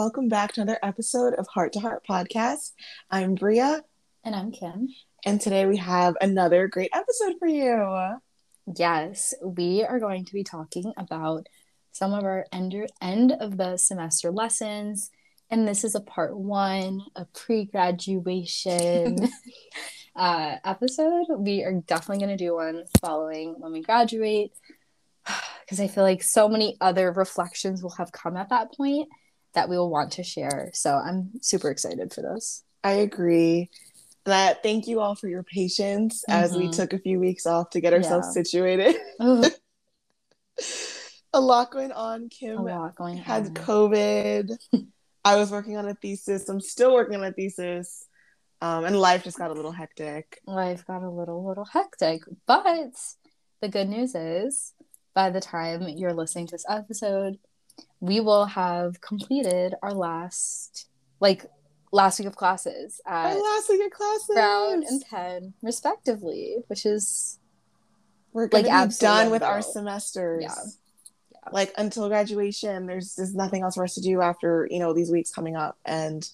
welcome back to another episode of Heart to Heart Podcast. I'm Bria. And I'm Kim. And today we have another great episode for you. Yes, we are going to be talking about some of our end, end of the semester lessons. And this is a part one, a pre graduation uh, episode. We are definitely going to do one following when we graduate because I feel like so many other reflections will have come at that point that we will want to share. So I'm super excited for this. I agree. That thank you all for your patience mm-hmm. as we mm-hmm. took a few weeks off to get ourselves yeah. situated. a lot going on. Kim a lot going had on. COVID. I was working on a thesis. I'm still working on a thesis. Um, and life just got a little hectic. Life got a little little hectic. But the good news is by the time you're listening to this episode, we will have completed our last like last week of classes at our last week of classes Brown and Penn, respectively, which is we're like be done with our semesters. Yeah. yeah. Like until graduation, there's there's nothing else for us to do after you know these weeks coming up, and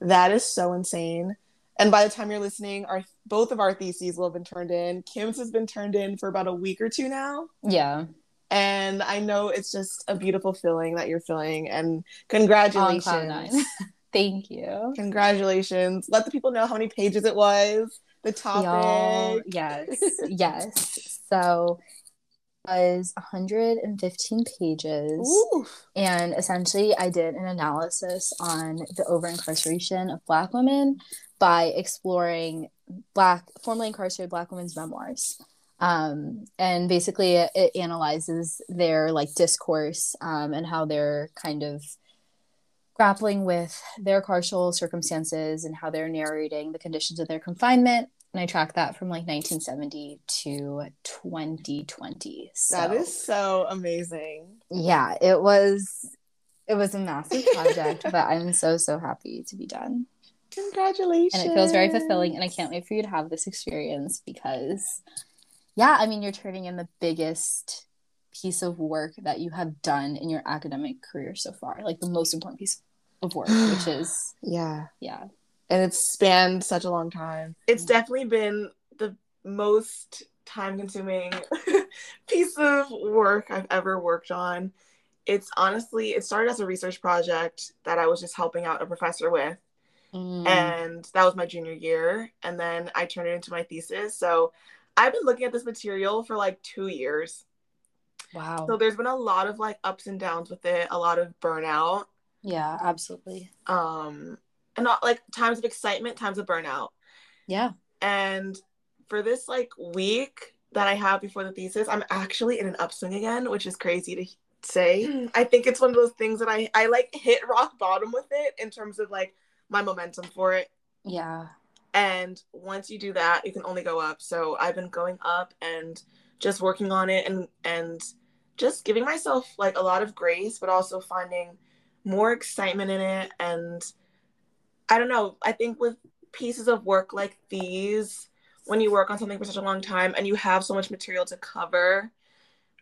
that is so insane. And by the time you're listening, our both of our theses will have been turned in. Kim's has been turned in for about a week or two now. Yeah. And I know it's just a beautiful feeling that you're feeling. And congratulations. Thank you. Congratulations. Let the people know how many pages it was, the topic. Y'all, yes. yes. So it was 115 pages. Ooh. And essentially, I did an analysis on the over incarceration of Black women by exploring Black, formerly incarcerated Black women's memoirs um, and basically it, it, analyzes their like discourse um, and how they're kind of grappling with their carceral circumstances and how they're narrating the conditions of their confinement. And i track that from like 1970 to 2020 so, that is so amazing. Yeah it was it was a massive project but i'm so so happy to be done. Congratulations. And it feels very fulfilling and i can't wait for you to have this experience because yeah, I mean, you're turning in the biggest piece of work that you have done in your academic career so far, like the most important piece of work, which is yeah, yeah, and it's spanned such a long time. It's definitely been the most time-consuming piece of work I've ever worked on. It's honestly, it started as a research project that I was just helping out a professor with. Mm. And that was my junior year. And then I turned it into my thesis. So I've been looking at this material for like two years. Wow. So there's been a lot of like ups and downs with it, a lot of burnout. Yeah, absolutely. Um, and not like times of excitement, times of burnout. Yeah. And for this like week that I have before the thesis, I'm actually in an upswing again, which is crazy to say. I think it's one of those things that I I like hit rock bottom with it in terms of like my momentum for it. Yeah and once you do that you can only go up. So i've been going up and just working on it and and just giving myself like a lot of grace but also finding more excitement in it. And i don't know i think with pieces of work like these when you work on something for such a long time and you have so much material to cover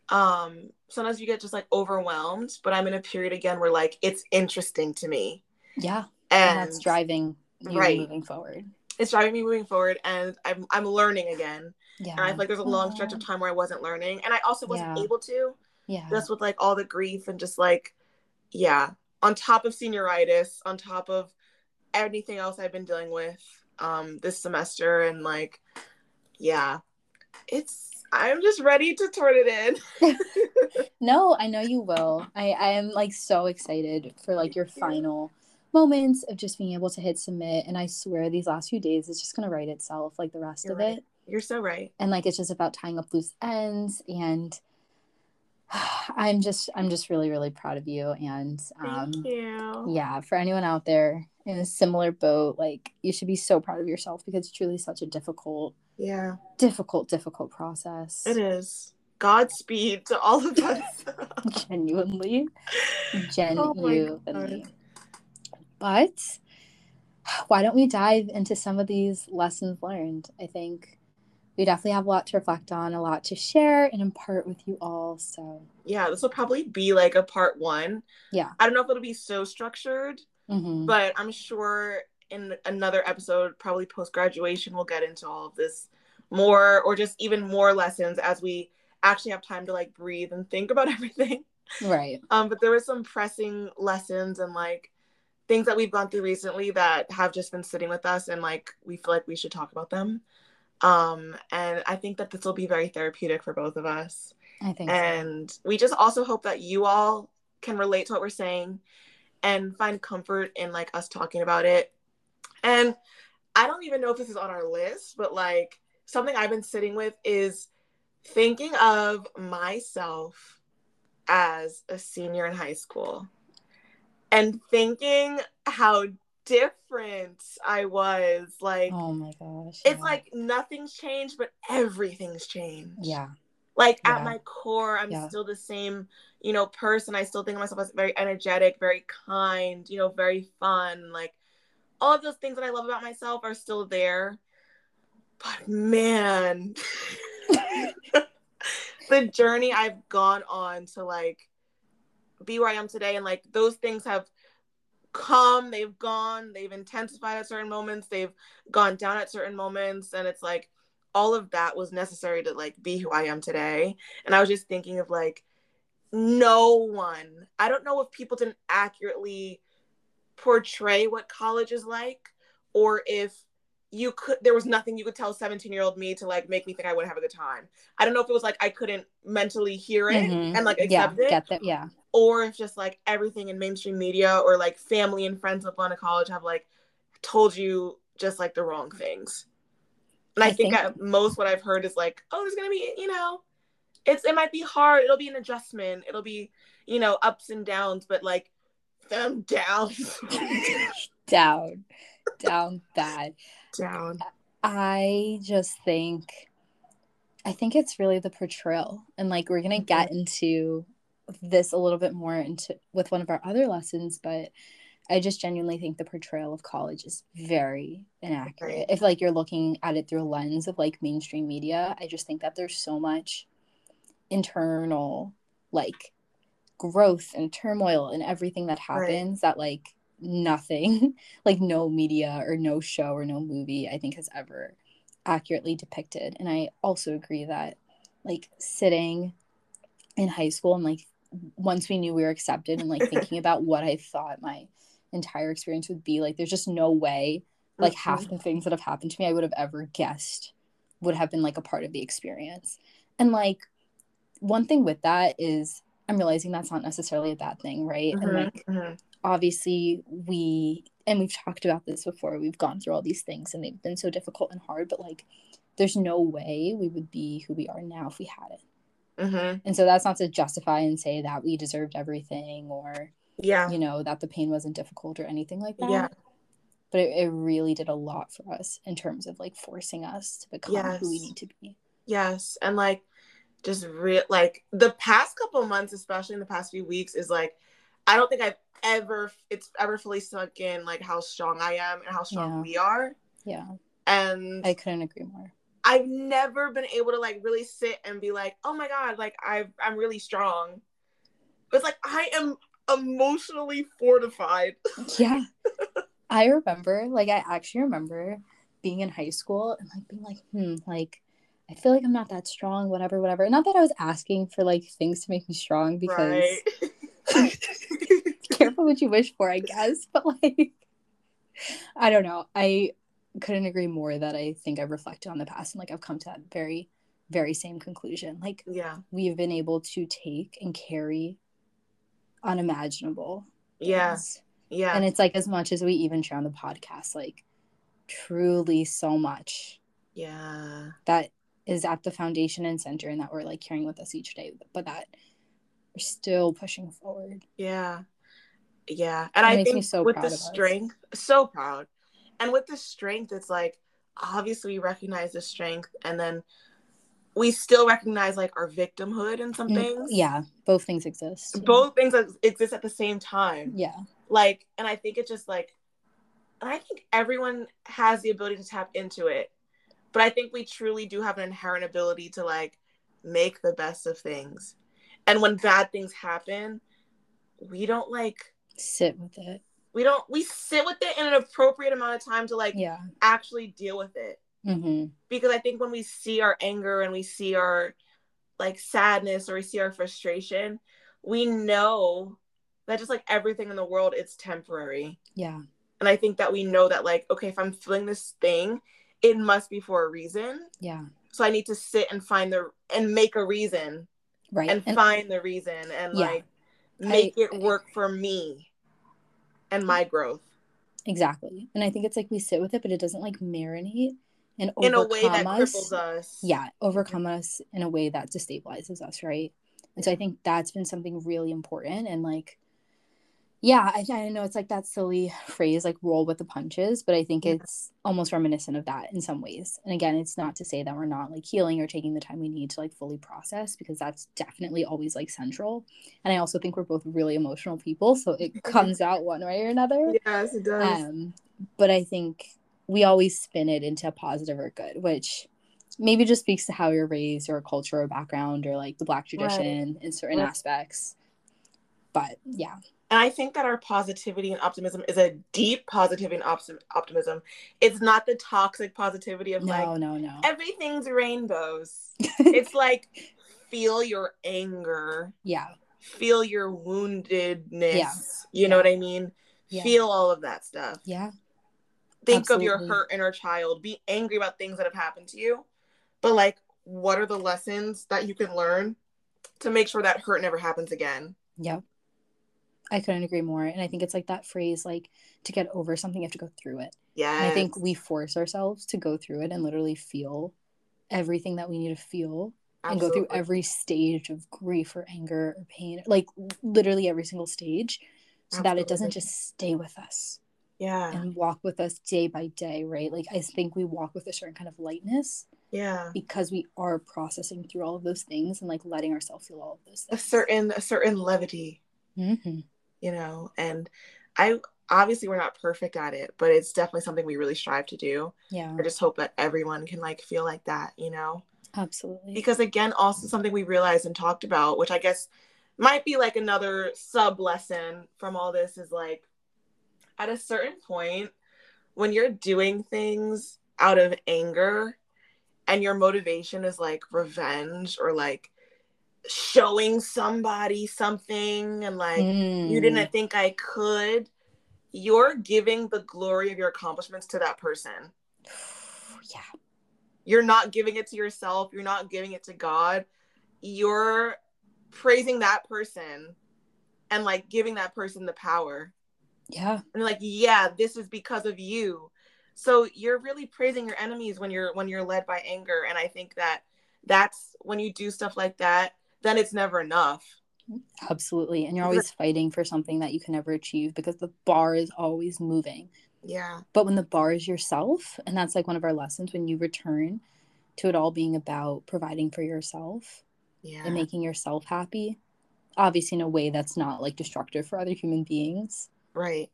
um sometimes you get just like overwhelmed but i'm in a period again where like it's interesting to me. Yeah. And, and that's driving you right. moving forward it's driving me moving forward and I'm I'm learning again. Yeah. And I feel like there's a long stretch of time where I wasn't learning. And I also wasn't yeah. able to. Yeah. Just with like all the grief and just like, yeah. On top of senioritis, on top of anything else I've been dealing with um this semester and like yeah. It's I'm just ready to turn it in. no, I know you will. I I am like so excited for like your final moments of just being able to hit submit. And I swear these last few days it's just gonna write itself like the rest You're of right. it. You're so right. And like it's just about tying up loose ends and I'm just I'm just really really proud of you and um Thank you. yeah for anyone out there in a similar boat like you should be so proud of yourself because it's truly such a difficult yeah difficult difficult process it is Godspeed to all of us genuinely genuinely oh but why don't we dive into some of these lessons learned? I think we definitely have a lot to reflect on, a lot to share and impart with you all. So, yeah, this will probably be like a part one. Yeah. I don't know if it'll be so structured, mm-hmm. but I'm sure in another episode, probably post graduation, we'll get into all of this more or just even more lessons as we actually have time to like breathe and think about everything. Right. Um, but there were some pressing lessons and like things that we've gone through recently that have just been sitting with us and like we feel like we should talk about them. Um, and I think that this will be very therapeutic for both of us. I think and so. we just also hope that you all can relate to what we're saying and find comfort in like us talking about it. And I don't even know if this is on our list, but like something I've been sitting with is thinking of myself as a senior in high school and thinking how different I was. Like, oh my gosh. It's yeah. like nothing's changed, but everything's changed. Yeah. Like yeah. at my core, I'm yeah. still the same, you know, person. I still think of myself as very energetic, very kind, you know, very fun. Like all of those things that I love about myself are still there. But man, the journey I've gone on to like be where I am today, and like those things have come, they've gone, they've intensified at certain moments, they've gone down at certain moments, and it's like all of that was necessary to like be who I am today. And I was just thinking of like no one. I don't know if people didn't accurately portray what college is like or if you could there was nothing you could tell 17 year old me to like make me think i would have a good time i don't know if it was like i couldn't mentally hear it mm-hmm. and like accept yeah, it get that, yeah or if just like everything in mainstream media or like family and friends up on a college have like told you just like the wrong things. And i, I think, think most what i've heard is like oh there's gonna be you know it's it might be hard it'll be an adjustment it'll be you know ups and downs but like them down down down bad. Down. I just think i think it's really the portrayal and like we're gonna get mm-hmm. into this a little bit more into with one of our other lessons but i just genuinely think the portrayal of college is very inaccurate. If like you're looking at it through a lens of like mainstream media i just think that there's so much internal like growth and turmoil and everything that happens right. that like nothing like no media or no show or no movie i think has ever accurately depicted. And i also agree that like sitting in high school and like once we knew we were accepted and like thinking about what i thought my entire experience would be like there's just no way like mm-hmm. half the things that have happened to me i would have ever guessed would have been like a part of the experience and like one thing with that is I'm realizing that's not necessarily a bad thing, right? Mm-hmm, and like mm-hmm. obviously we and we've talked about this before. We've gone through all these things and they've been so difficult and hard, but like there's no way we would be who we are now if we had it. Mm-hmm. And so that's not to justify and say that we deserved everything or yeah, you know, that the pain wasn't difficult or anything like that. Yeah. But it, it really did a lot for us in terms of like forcing us to become yes. who we need to be. Yes. And like just real like the past couple months, especially in the past few weeks, is like I don't think I've ever it's ever fully sunk in like how strong I am and how strong yeah. we are. Yeah. And I couldn't agree more. I've never been able to like really sit and be like, oh my God, like i I'm really strong. It's like I am emotionally fortified. Yeah. I remember, like I actually remember being in high school and like being like, hmm, like I feel like I'm not that strong, whatever, whatever. Not that I was asking for like things to make me strong because right. careful what you wish for, I guess. But like, I don't know. I couldn't agree more that I think I've reflected on the past and like I've come to that very, very same conclusion. Like, yeah, we've been able to take and carry unimaginable. Yes. Yeah. yeah. And it's like as much as we even share on the podcast, like truly so much. Yeah. That is at the foundation and center and that we're like carrying with us each day but that we're still pushing forward yeah yeah and it i think so with the strength us. so proud and with the strength it's like obviously we recognize the strength and then we still recognize like our victimhood in some mm, things yeah both things exist both things exist at the same time yeah like and i think it's just like and i think everyone has the ability to tap into it but I think we truly do have an inherent ability to like make the best of things. And when bad things happen, we don't like sit with it. We don't we sit with it in an appropriate amount of time to like yeah. actually deal with it. Mm-hmm. Because I think when we see our anger and we see our like sadness or we see our frustration, we know that just like everything in the world, it's temporary. Yeah. And I think that we know that like, okay, if I'm feeling this thing, it must be for a reason. Yeah. So I need to sit and find the and make a reason. Right. And, and find the reason and yeah. like make I, it work for me and my growth. Exactly. And I think it's like we sit with it, but it doesn't like marinate and in a way that us. cripples us. Yeah, overcome us in a way that destabilizes us, right? And so I think that's been something really important and like yeah, I, I know it's like that silly phrase, like roll with the punches, but I think it's almost reminiscent of that in some ways. And again, it's not to say that we're not like healing or taking the time we need to like fully process because that's definitely always like central. And I also think we're both really emotional people, so it comes out one way or another. Yes, it does. Um, but I think we always spin it into a positive or good, which maybe just speaks to how you're raised or a culture or background or like the black tradition right. in certain right. aspects. But yeah. And I think that our positivity and optimism is a deep positivity and op- optimism. It's not the toxic positivity of no, like, no, no, everything's rainbows. it's like feel your anger. Yeah. Feel your woundedness. Yeah. You yeah. know what I mean? Yeah. Feel all of that stuff. Yeah. Think Absolutely. of your hurt inner child. Be angry about things that have happened to you. But like, what are the lessons that you can learn to make sure that hurt never happens again? Yep. I couldn't agree more. And I think it's like that phrase, like to get over something, you have to go through it. Yeah. I think we force ourselves to go through it and literally feel everything that we need to feel Absolutely. and go through every stage of grief or anger or pain, like literally every single stage, so Absolutely. that it doesn't just stay with us. Yeah. And walk with us day by day, right? Like I think we walk with a certain kind of lightness. Yeah. Because we are processing through all of those things and like letting ourselves feel all of those things. A certain a certain levity. Mm-hmm you know and i obviously we're not perfect at it but it's definitely something we really strive to do. Yeah. I just hope that everyone can like feel like that you know? Absolutely. Because again also something we realized and talked about which i guess might be like another sub lesson from all this is like at a certain point when you're doing things out of anger and your motivation is like revenge or like showing somebody something and like mm. you didn't think I could, you're giving the glory of your accomplishments to that person. yeah. You're not giving it to yourself, you're not giving it to God. You're praising that person and like giving that person the power. Yeah. And like, yeah, this is because of you. So you're really praising your enemies when you're when you're led by anger and I think that that's when you do stuff like that then it's never enough. Absolutely. And you're always fighting for something that you can never achieve because the bar is always moving. Yeah. But when the bar is yourself, and that's like one of our lessons when you return to it all being about providing for yourself yeah. and making yourself happy, obviously in a way that's not like destructive for other human beings. Right.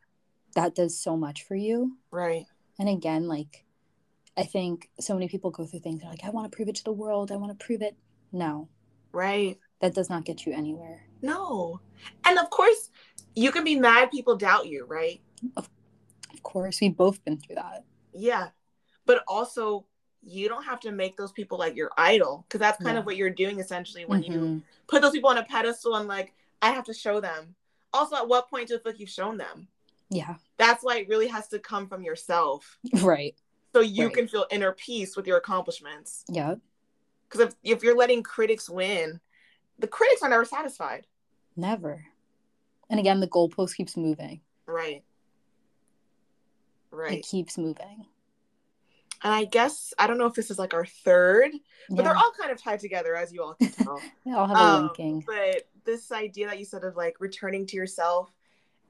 That does so much for you. Right. And again, like, I think so many people go through things, they're like, I want to prove it to the world. I want to prove it. No, Right. That does not get you anywhere. No. And of course, you can be mad people doubt you, right? Of, of course. We've both been through that. Yeah. But also, you don't have to make those people like your idol because that's kind yeah. of what you're doing essentially when mm-hmm. you put those people on a pedestal and like, I have to show them. Also, at what point do you feel like you've shown them? Yeah. That's why it really has to come from yourself. Right. So you right. can feel inner peace with your accomplishments. Yeah. Because if, if you're letting critics win, the critics are never satisfied. Never. And again, the goalpost keeps moving. Right. Right. It keeps moving. And I guess I don't know if this is like our third, but yeah. they're all kind of tied together, as you all can tell. they all have um, a linking. But this idea that you said of like returning to yourself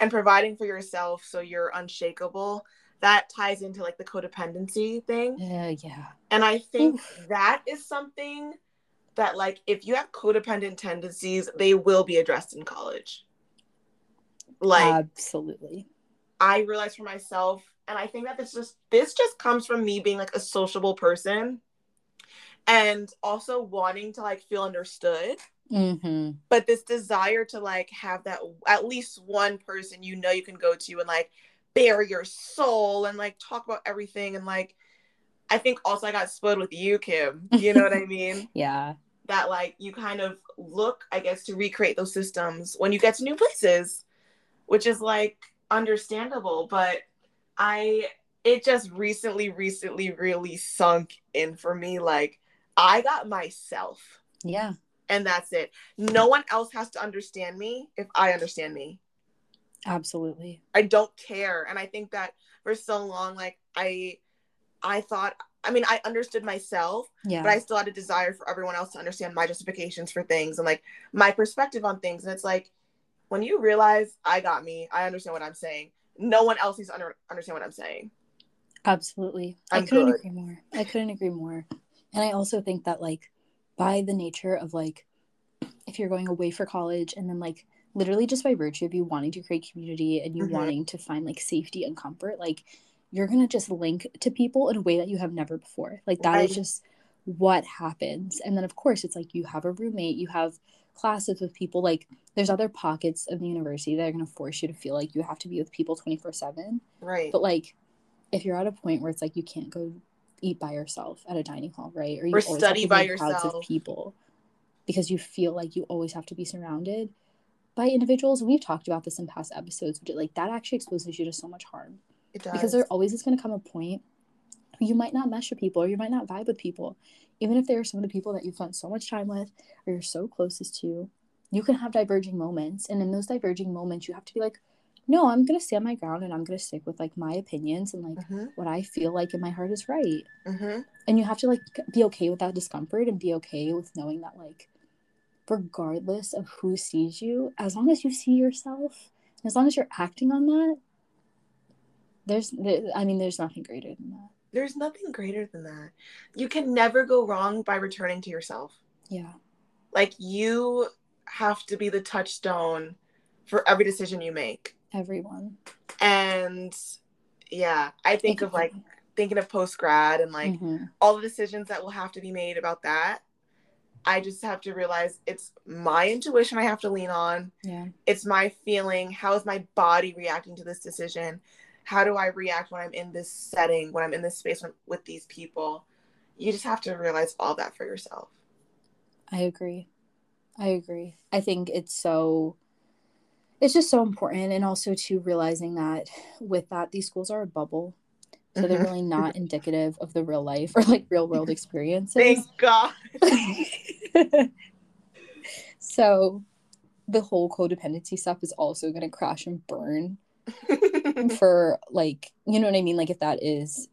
and providing for yourself so you're unshakable that ties into like the codependency thing. Yeah, yeah. And I think Oof. that is something that like if you have codependent tendencies, they will be addressed in college. Like absolutely. I realized for myself and I think that this just this just comes from me being like a sociable person and also wanting to like feel understood. Mm-hmm. But this desire to like have that at least one person you know you can go to and like bare your soul and like talk about everything and like I think also I got spoiled with you, Kim. You know what I mean? yeah. That like you kind of look, I guess, to recreate those systems when you get to new places, which is like understandable. But I, it just recently, recently really sunk in for me. Like I got myself. Yeah. And that's it. No one else has to understand me if I understand me. Absolutely. I don't care. And I think that for so long, like I I thought I mean, I understood myself, yeah. but I still had a desire for everyone else to understand my justifications for things and like my perspective on things. And it's like when you realize I got me, I understand what I'm saying. No one else needs to under- understand what I'm saying. Absolutely. I'm I could not agree more. I couldn't agree more. And I also think that like by the nature of like if you're going away for college and then like literally just by virtue of you wanting to create community and you mm-hmm. wanting to find like safety and comfort, like you're gonna just link to people in a way that you have never before. Like that right. is just what happens. And then of course it's like you have a roommate, you have classes with people like there's other pockets of the university that are going to force you to feel like you have to be with people 24/7. Right. But like if you're at a point where it's like you can't go eat by yourself at a dining hall, right? Or you or study by yourself Crowds of people because you feel like you always have to be surrounded by individuals. We've talked about this in past episodes, but like that actually exposes you to so much harm. It does. Because there always is going to come a point you might not mesh with people or you might not vibe with people. Even if they're some of the people that you've spent so much time with or you're so closest to, you can have diverging moments. And in those diverging moments, you have to be like, no, I'm going to stand my ground and I'm going to stick with like my opinions and like mm-hmm. what I feel like in my heart is right. Mm-hmm. And you have to like be okay with that discomfort and be okay with knowing that like, regardless of who sees you, as long as you see yourself, as long as you're acting on that, there's, there, I mean, there's nothing greater than that. There's nothing greater than that. You can never go wrong by returning to yourself. Yeah. Like you have to be the touchstone for every decision you make. Everyone. And yeah, I think of like thinking of post grad and like mm-hmm. all the decisions that will have to be made about that. I just have to realize it's my intuition I have to lean on. Yeah. It's my feeling. How is my body reacting to this decision? how do I react when I'm in this setting, when I'm in this space with these people? You just have to realize all that for yourself. I agree. I agree. I think it's so it's just so important and also to realizing that with that these schools are a bubble. So mm-hmm. they're really not indicative of the real life or like real world experiences. Thank God. so the whole codependency stuff is also going to crash and burn for like you know what i mean like if that is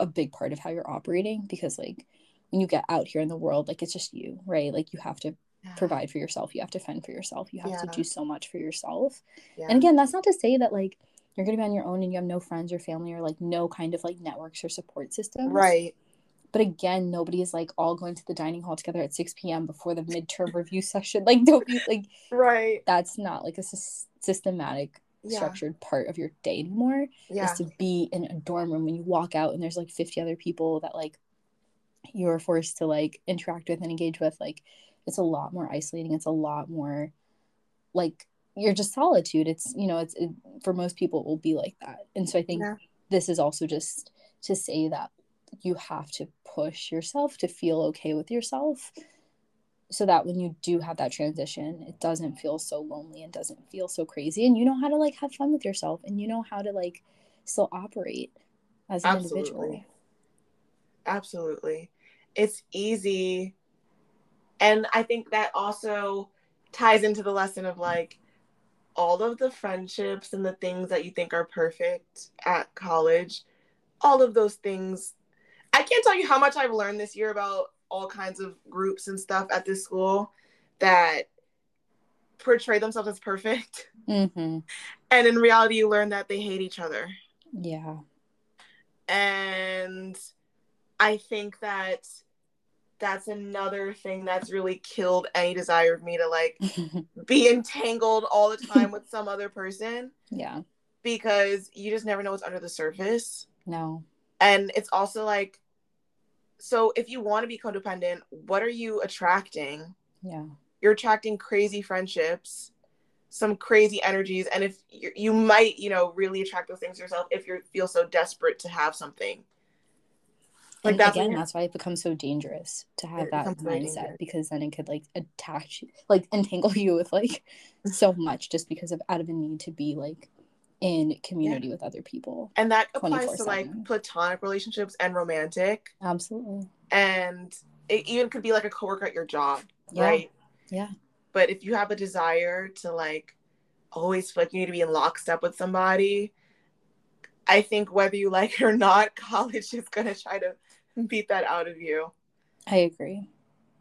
a big part of how you're operating because like when you get out here in the world like it's just you right like you have to yeah. provide for yourself you have to fend for yourself you have yeah. to do so much for yourself yeah. and again that's not to say that like you're gonna be on your own and you have no friends or family or like no kind of like networks or support systems right but again nobody is like all going to the dining hall together at 6 p.m before the midterm review session like don't be like right that's not like a systematic yeah. structured part of your day anymore yeah. is to be in a dorm room when you walk out and there's like 50 other people that like you're forced to like interact with and engage with like it's a lot more isolating it's a lot more like you're just solitude it's you know it's it, for most people it will be like that and so i think yeah. this is also just to say that you have to push yourself to feel okay with yourself so that when you do have that transition it doesn't feel so lonely and doesn't feel so crazy. And you know how to like have fun with yourself and you know how to like still operate as an absolutely. individual. Absolutely. It's easy. And i think that also ties into the lesson of like all of the friendships and the things that you think are perfect at college all of those things i can't tell you how much i've learned this year about all kinds of groups and stuff at this school that portray themselves as perfect. Mm-hmm. And in reality, you learn that they hate each other. Yeah. And I think that that's another thing that's really killed any desire of me to like be entangled all the time with some other person. Yeah. because you just never know what's under the surface. No. And it's also like, so if you want to be codependent, what are you attracting? Yeah. You're attracting crazy friendships, some crazy energies, and if you you might, you know, really attract those things yourself if you feel so desperate to have something. Like and that's again, that's why it becomes so dangerous to have that mindset because then it could like attach, like entangle you with like so much just because of out of a need to be like in community yeah. with other people. And that applies to like platonic relationships and romantic. Absolutely. And it even could be like a coworker at your job, yeah. right? Yeah. But if you have a desire to like always feel like you need to be in lockstep with somebody, I think whether you like it or not, college is gonna try to beat that out of you. I agree.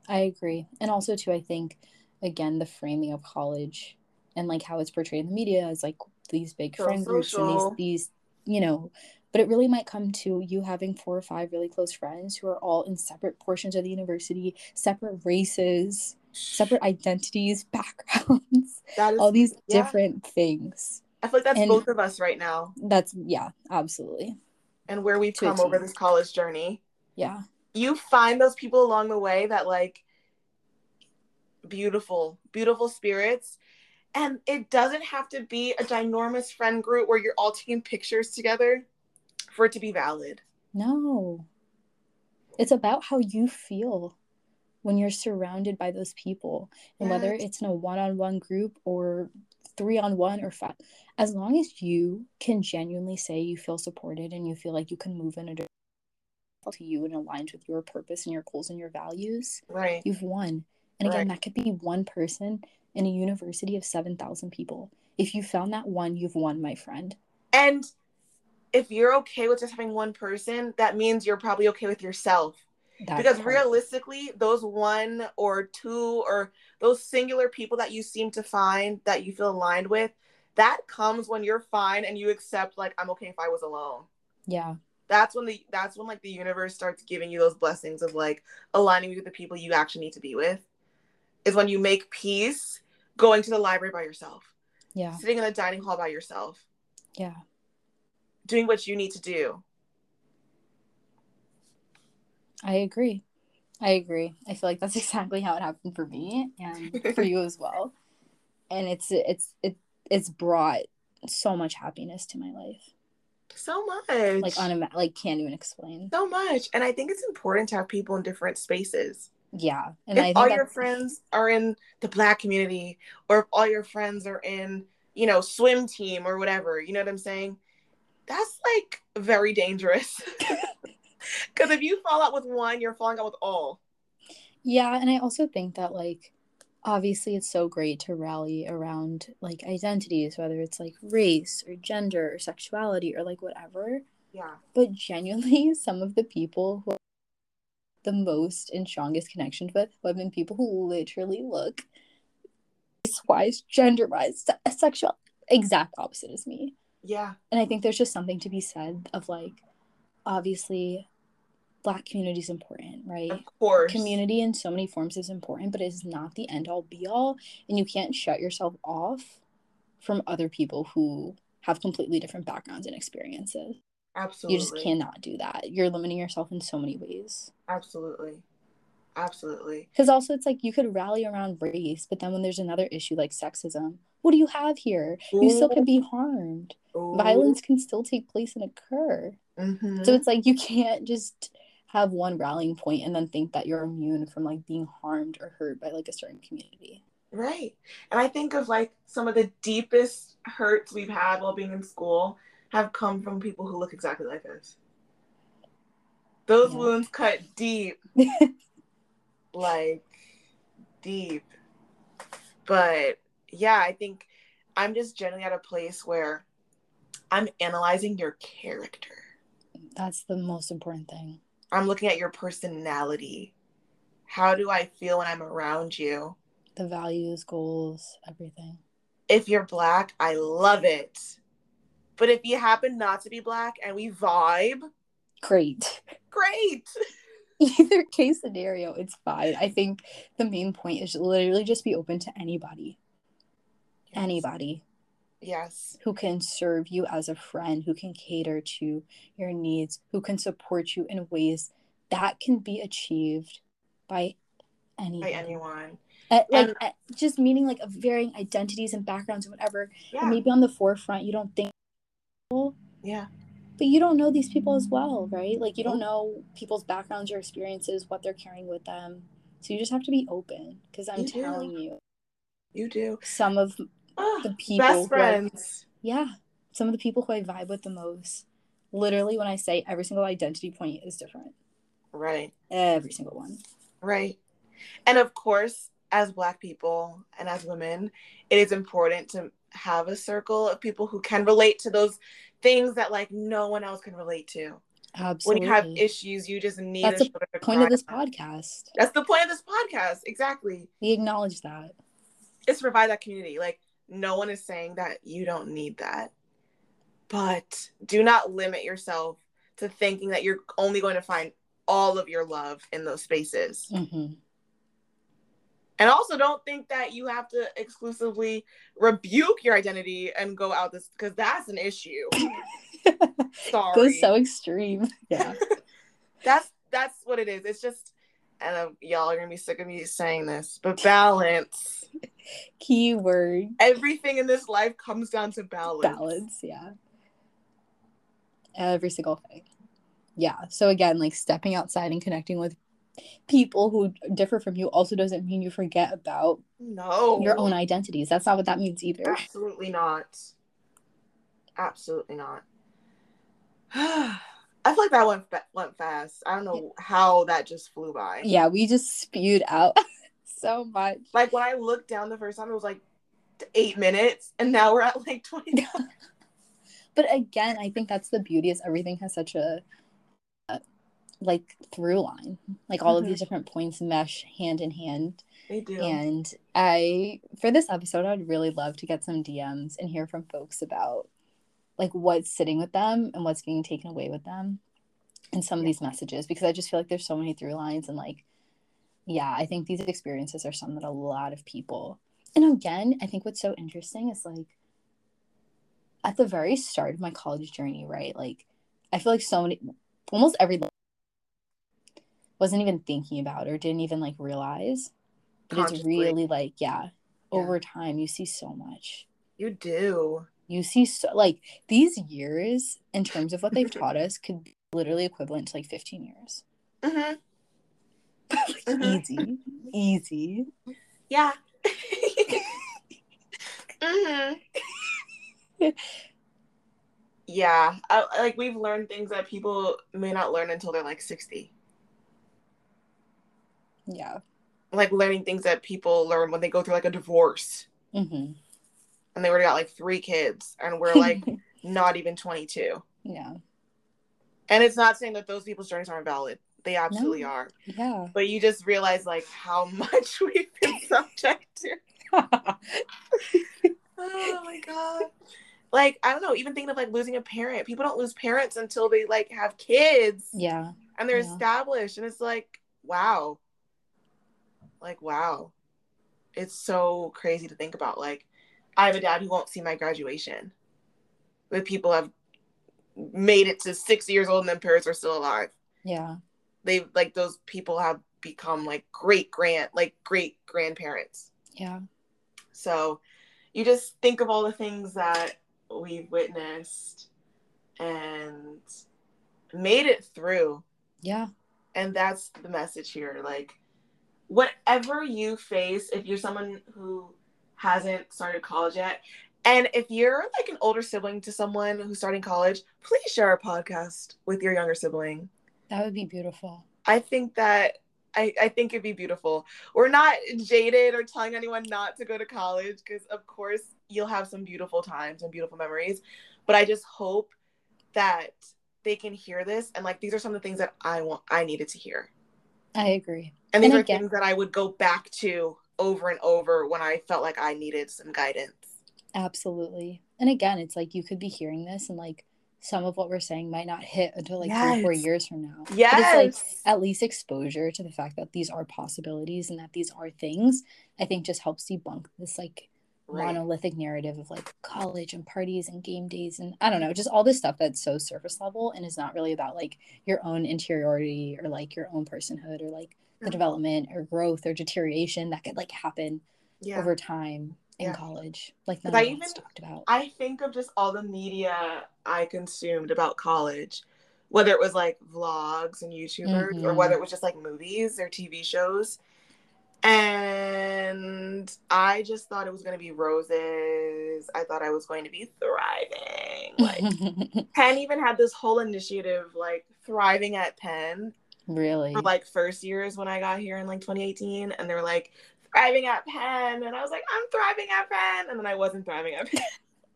I agree. And also too, I think again the framing of college and like how it's portrayed in the media is like these big so friend groups and these these you know but it really might come to you having four or five really close friends who are all in separate portions of the university separate races separate identities backgrounds all these yeah. different things. I feel like that's and both of us right now. That's yeah absolutely. And where we've come over this college journey. Yeah. You find those people along the way that like beautiful beautiful spirits and it doesn't have to be a ginormous friend group where you're all taking pictures together for it to be valid. No. It's about how you feel when you're surrounded by those people. And yes. whether it's in a one on one group or three on one or five, as long as you can genuinely say you feel supported and you feel like you can move in a direction to you and aligns with your purpose and your goals and your values, right? You've won. And again, right. that could be one person in a university of 7,000 people. If you found that one, you've won, my friend. And if you're okay with just having one person, that means you're probably okay with yourself. That because part. realistically, those one or two or those singular people that you seem to find that you feel aligned with, that comes when you're fine and you accept like I'm okay if I was alone. Yeah. That's when the that's when like the universe starts giving you those blessings of like aligning with the people you actually need to be with. Is when you make peace going to the library by yourself. Yeah. Sitting in the dining hall by yourself. Yeah. Doing what you need to do. I agree. I agree. I feel like that's exactly how it happened for me and for you as well. And it's it's it it's brought so much happiness to my life. So much. Like on a like can't even explain. So much. And I think it's important to have people in different spaces. Yeah. And if all your friends are in the black community or if all your friends are in, you know, swim team or whatever, you know what I'm saying? That's like very dangerous. Because if you fall out with one, you're falling out with all. Yeah. And I also think that, like, obviously it's so great to rally around like identities, whether it's like race or gender or sexuality or like whatever. Yeah. But genuinely, some of the people who the most and strongest connections with women people who literally look race wise, gender wise, sexual, exact opposite as me. Yeah. And I think there's just something to be said of like, obviously, black community is important, right? Of course. Community in so many forms is important, but it is not the end all be all. And you can't shut yourself off from other people who have completely different backgrounds and experiences. Absolutely. You just cannot do that. You're limiting yourself in so many ways. Absolutely. Absolutely. Because also, it's like you could rally around race, but then when there's another issue like sexism, what do you have here? Ooh. You still can be harmed. Ooh. Violence can still take place and occur. Mm-hmm. So it's like you can't just have one rallying point and then think that you're immune from like being harmed or hurt by like a certain community. Right. And I think of like some of the deepest hurts we've had while being in school have come from people who look exactly like us. Those yeah. wounds cut deep. like deep. But yeah, I think I'm just generally at a place where I'm analyzing your character. That's the most important thing. I'm looking at your personality. How do I feel when I'm around you? The values, goals, everything. If you're black, I love it. But if you happen not to be black and we vibe, great. Great. Either case scenario, it's fine. I think the main point is literally just be open to anybody. Yes. Anybody. Yes. Who can serve you as a friend, who can cater to your needs, who can support you in ways that can be achieved by anyone. By anyone. Uh, like uh, just meaning like of varying identities and backgrounds and whatever. Yeah. And maybe on the forefront you don't think yeah. But you don't know these people as well right? Like you don't know people's backgrounds or experiences what they're carrying with them. So you just have to be open because i'm you telling you. You do. Some of oh, the people best friends I, yeah. Some of the people who i vibe with the most. Literally when i say every single identity point is different. Right. Every single one. Right. And of course as black people and as women it is important to have a circle of people who can relate to those things that like no one else can relate to. Absolutely. When you have issues, you just need That's the point of this podcast. That's the point of this podcast. Exactly. We acknowledge that. It's provide that community. Like no one is saying that you don't need that. But do not limit yourself to thinking that you're only going to find all of your love in those spaces. Mm-hmm. And also don't think that you have to exclusively rebuke your identity and go out this because that's an issue. Sorry. Goes so extreme. Yeah. that's that's what it is. It's just and uh, y'all are gonna be sick of me saying this, but balance. Keyword. Everything in this life comes down to balance. Balance, yeah. Every single thing. Yeah. So again, like stepping outside and connecting with people who differ from you also doesn't mean you forget about no your own identities. That's not what that means either. Absolutely not. Absolutely not. I feel like that went went fast. I don't know how that just flew by. Yeah, we just spewed out so much. Like when I looked down the first time, it was like eight minutes, and now we're at like twenty. but again, I think that's the beauty is everything has such a like through line like all mm-hmm. of these mm-hmm. different points mesh hand in hand they do and i for this episode i'd really love to get some dms and hear from folks about like what's sitting with them and what's being taken away with them in some of these messages because i just feel like there's so many through lines and like yeah i think these experiences are some that a lot of people and again i think what's so interesting is like at the very start of my college journey right like i feel like so many almost every wasn't even thinking about or didn't even like realize. But it's really like, yeah, yeah, over time you see so much. You do. You see so like these years in terms of what they've taught us could be literally equivalent to like 15 years. Mm-hmm. mm-hmm. Easy. Easy. Yeah. mm-hmm. yeah. I, like we've learned things that people may not learn until they're like 60. Yeah. Like learning things that people learn when they go through like a divorce. Mm-hmm. And they already got like three kids, and we're like not even 22. Yeah. And it's not saying that those people's journeys aren't valid. They absolutely no. are. Yeah. But you just realize like how much we've been subject to. oh my god. Like, I don't know, even thinking of like losing a parent. People don't lose parents until they like have kids. Yeah. And they're yeah. established. And it's like, wow like wow. It's so crazy to think about. Like i have a dad who won't see my graduation but people have made it to six years old and then parents are still alive. Yeah. They like those people have become like great grand like great grandparents. Yeah. So you just think of all the things that we've witnessed and made it through. Yeah. And that's the message here. Like whatever you face, if you're someone who hasn't started college yet, and if you're like an older sibling to someone who's starting college, please share our podcast with your younger sibling. That would be beautiful. I think that I, I think it'd be beautiful. We're not jaded or telling anyone not to go to college because of course you'll have some beautiful times and beautiful memories. But I just hope that they can hear this and like these are some of the things that I want I needed to hear. I agree. And these and are again, things that I would go back to over and over when I felt like I needed some guidance. Absolutely. And again, it's like you could be hearing this and like some of what we're saying might not hit until like yes. three or four years from now. Yes. But it's like at least exposure to the fact that these are possibilities and that these are things, I think just helps debunk this like right. monolithic narrative of like college and parties and game days and I don't know, just all this stuff that's so surface level and is not really about like your own interiority or like your own personhood or like the mm-hmm. development or growth or deterioration that could like happen yeah. over time in yeah. college. Like none I even talked about. I think of just all the media I consumed about college, whether it was like vlogs and YouTubers mm-hmm. or whether it was just like movies or TV shows. And I just thought it was going to be roses. I thought I was going to be thriving. Like Penn even had this whole initiative, like thriving at Penn. Really? For like first years when I got here in like 2018, and they were like thriving at Penn, and I was like, I'm thriving at Penn, and then I wasn't thriving at Penn.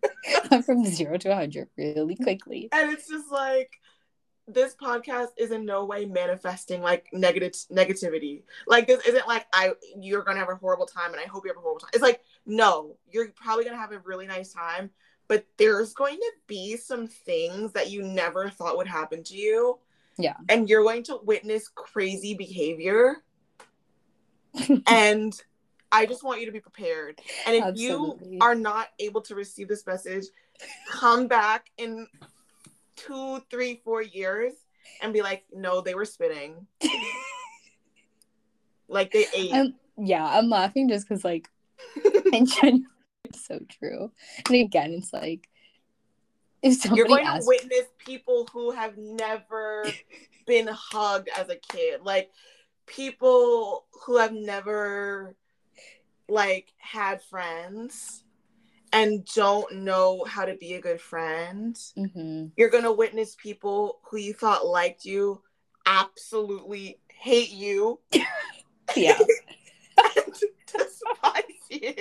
I'm from zero to 100 really quickly. And it's just like, this podcast is in no way manifesting like negative negativity. Like this isn't like I you're gonna have a horrible time and I hope you have a horrible time. It's like no, you're probably gonna have a really nice time, but there's going to be some things that you never thought would happen to you. Yeah. And you're going to witness crazy behavior. and I just want you to be prepared. And if Absolutely. you are not able to receive this message, come back in two, three, four years and be like, no, they were spitting. like they ate. I'm, yeah, I'm laughing just because, like, in general, it's so true. And again, it's like, if you're going asked... to witness people who have never been hugged as a kid, like people who have never like had friends and don't know how to be a good friend. Mm-hmm. You're going to witness people who you thought liked you absolutely hate you. yeah. and despise you.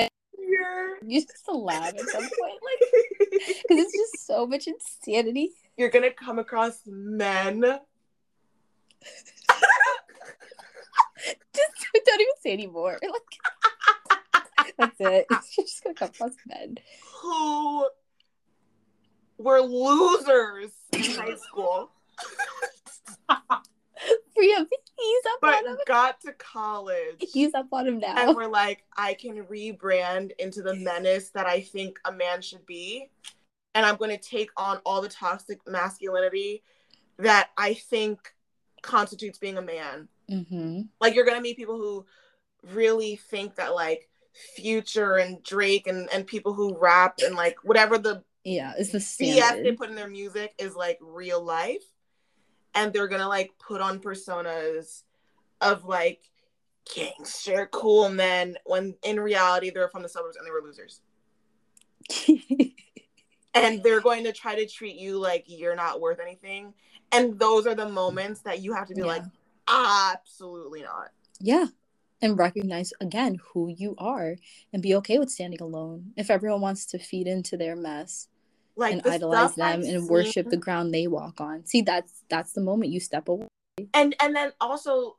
you just laugh at some point, like, because it's just so much insanity. You're gonna come across men don't even say anymore. We're Like that's it. It's just gonna come across men who were losers in high school. For him, he's up but on him. got to college. He's up on him now. And we're like, I can rebrand into the menace that I think a man should be. And I'm going to take on all the toxic masculinity that I think constitutes being a man. Mm-hmm. Like you're gonna meet people who really think that like Future and Drake and and people who rap and like whatever the yeah is the standard. BS they put in their music is like real life, and they're gonna like put on personas of like gangster cool men when in reality they're from the suburbs and they were losers. and they're going to try to treat you like you're not worth anything. And those are the moments that you have to be yeah. like, Absolutely not. Yeah. And recognize again who you are and be okay with standing alone. If everyone wants to feed into their mess like and the idolize them I've and seen. worship the ground they walk on. See, that's that's the moment you step away. And and then also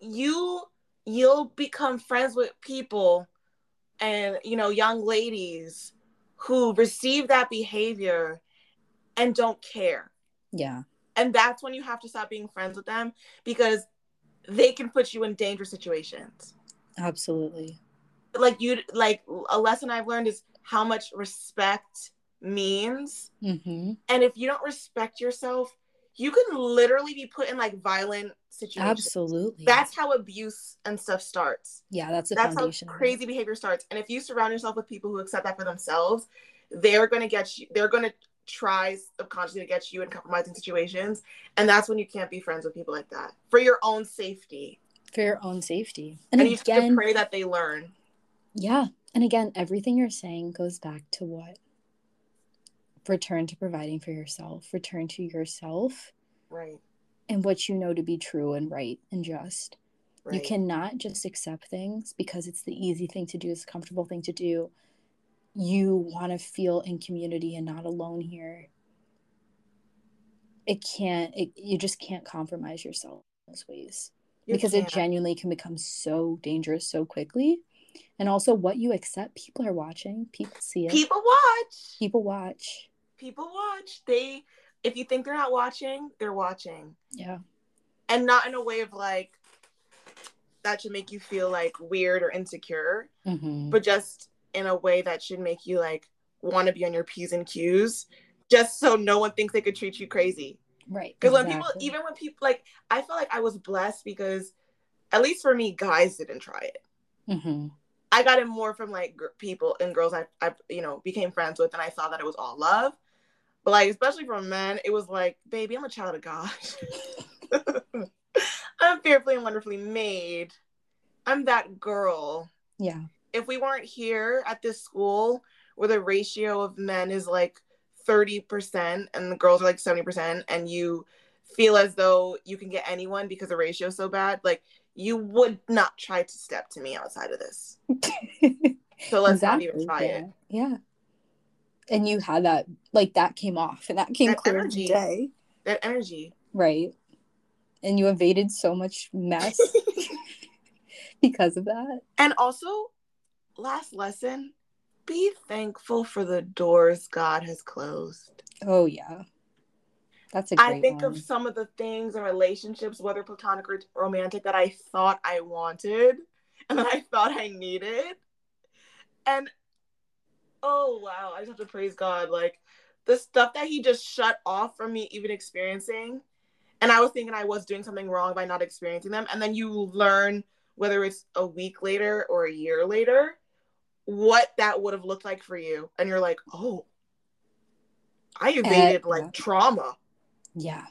you you'll become friends with people and you know young ladies who receive that behavior and don't care. Yeah. And that's when you have to stop being friends with them because they can put you in dangerous situations. Absolutely. Like you like a lesson I've learned is how much respect means. Mm-hmm. And if you don't respect yourself, you can literally be put in like violent situations. Absolutely. That's how abuse and stuff starts. Yeah, that's the that's foundation. how crazy behavior starts. And if you surround yourself with people who accept that for themselves, they're going to get you. They're going to tries subconsciously to get you in compromising situations. And that's when you can't be friends with people like that for your own safety. For your own safety. And, and again, you have to pray that they learn. Yeah. And again, everything you're saying goes back to what? Return to providing for yourself, return to yourself. Right. And what you know to be true and right and just. Right. You cannot just accept things because it's the easy thing to do, it's a comfortable thing to do you want to feel in community and not alone here it can't it, you just can't compromise yourself in those ways you because can't. it genuinely can become so dangerous so quickly. And also what you accept people are watching people see it. People watch. People watch. People watch. They if you think they're not watching they're watching. Yeah. And not in a way of like that should make you feel like weird or insecure, Mhm. but just in a way that should make you like want to be on your P's and Q's, just so no one thinks they could treat you crazy. right. Because when people, even when people like, I felt like I was blessed because, at least for me, guys didn't try it. Mhm. I got it more from like gr- people and girls I, I, you know, became friends with, and I saw that it was all love. But like, especially from men, it was like, baby, I'm a child of God. I'm fearfully and wonderfully made. I'm that girl. Yeah. If we weren't here at this school where the ratio of men is like 30% and the girls are like 70%, and you feel as though you can get anyone because the ratio is so bad, like you would not try to step to me outside of this. So let's not even try yeah. it. Yeah. And you had that, like that came off, and that came That clear energy. as day, That energy. right? And you evaded so much mess because of that. And also, last lesson be thankful for the doors God has closed. Oh yeah, that's a great I think one. of some of the things and relationships, whether platonic or romantic, that I thought I wanted and that I thought I needed. And oh wow, I just have to praise God. Like the stuff that He just shut off from me even experiencing. And I was thinking I was doing something wrong by not experiencing them. And then you learn, whether it's a week later or a year later, what that would have looked like for you. And you're like, oh, I evaded like trauma. Yeah.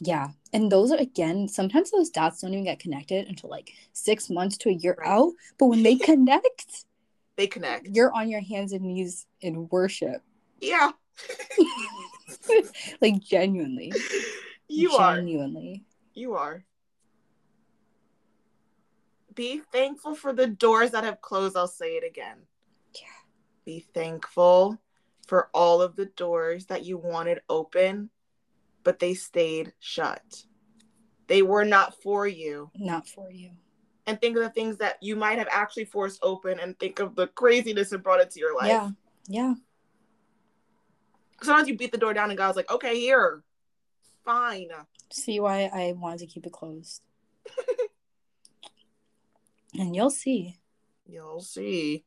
Yeah. And those are again, sometimes those dots don't even get connected until like six months to a year Right. out. But when they connect, They connect. you're on your hands and knees in worship. Yeah, like genuinely. you are. genuinely. You are. Be thankful for the doors that have closed. I'll say it again. Yeah. Be thankful for all of the doors that you wanted open, but they stayed shut. They were not for you. Not for you. And think of the things that you might have actually forced open and think of the craziness it brought into your life. Yeah. Yeah. Sometimes you beat the door down and God's like, okay, here. Fine. See why I wanted to keep it closed. and you'll see. You'll see.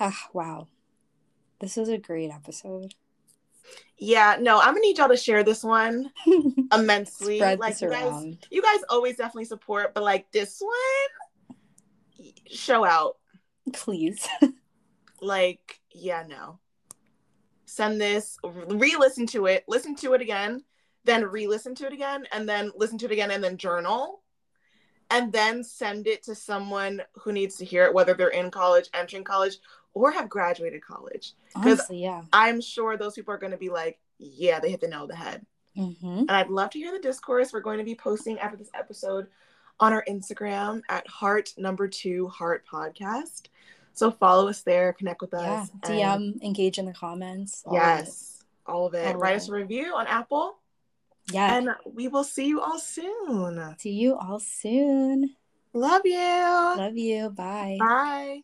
Ah, wow. This is a great episode. Yeah, no, I'm gonna need y'all to share this one immensely. Spread like this you guys, around. you guys always definitely support, but like this one, show out. Please. Like, yeah, no. Send this, re-listen to it, listen to it again, then re-listen to it again, and then listen to it again, and then journal, and then send it to someone who needs to hear it, whether they're in college, entering college, or have graduated college. because yeah. I'm sure those people are going to be like, yeah, they hit the nail on the head. Mm-hmm. And I'd love to hear the discourse. We're going to be posting after this episode on our Instagram at heart number two heart podcast. So follow us there, connect with Yeah. us. and- DM, engage in the comments. all of it. yes, all of it. All Write it. us a review on Apple, Yeah. and we will see you all soon. See you all soon. Love you. Love you. Bye. Bye.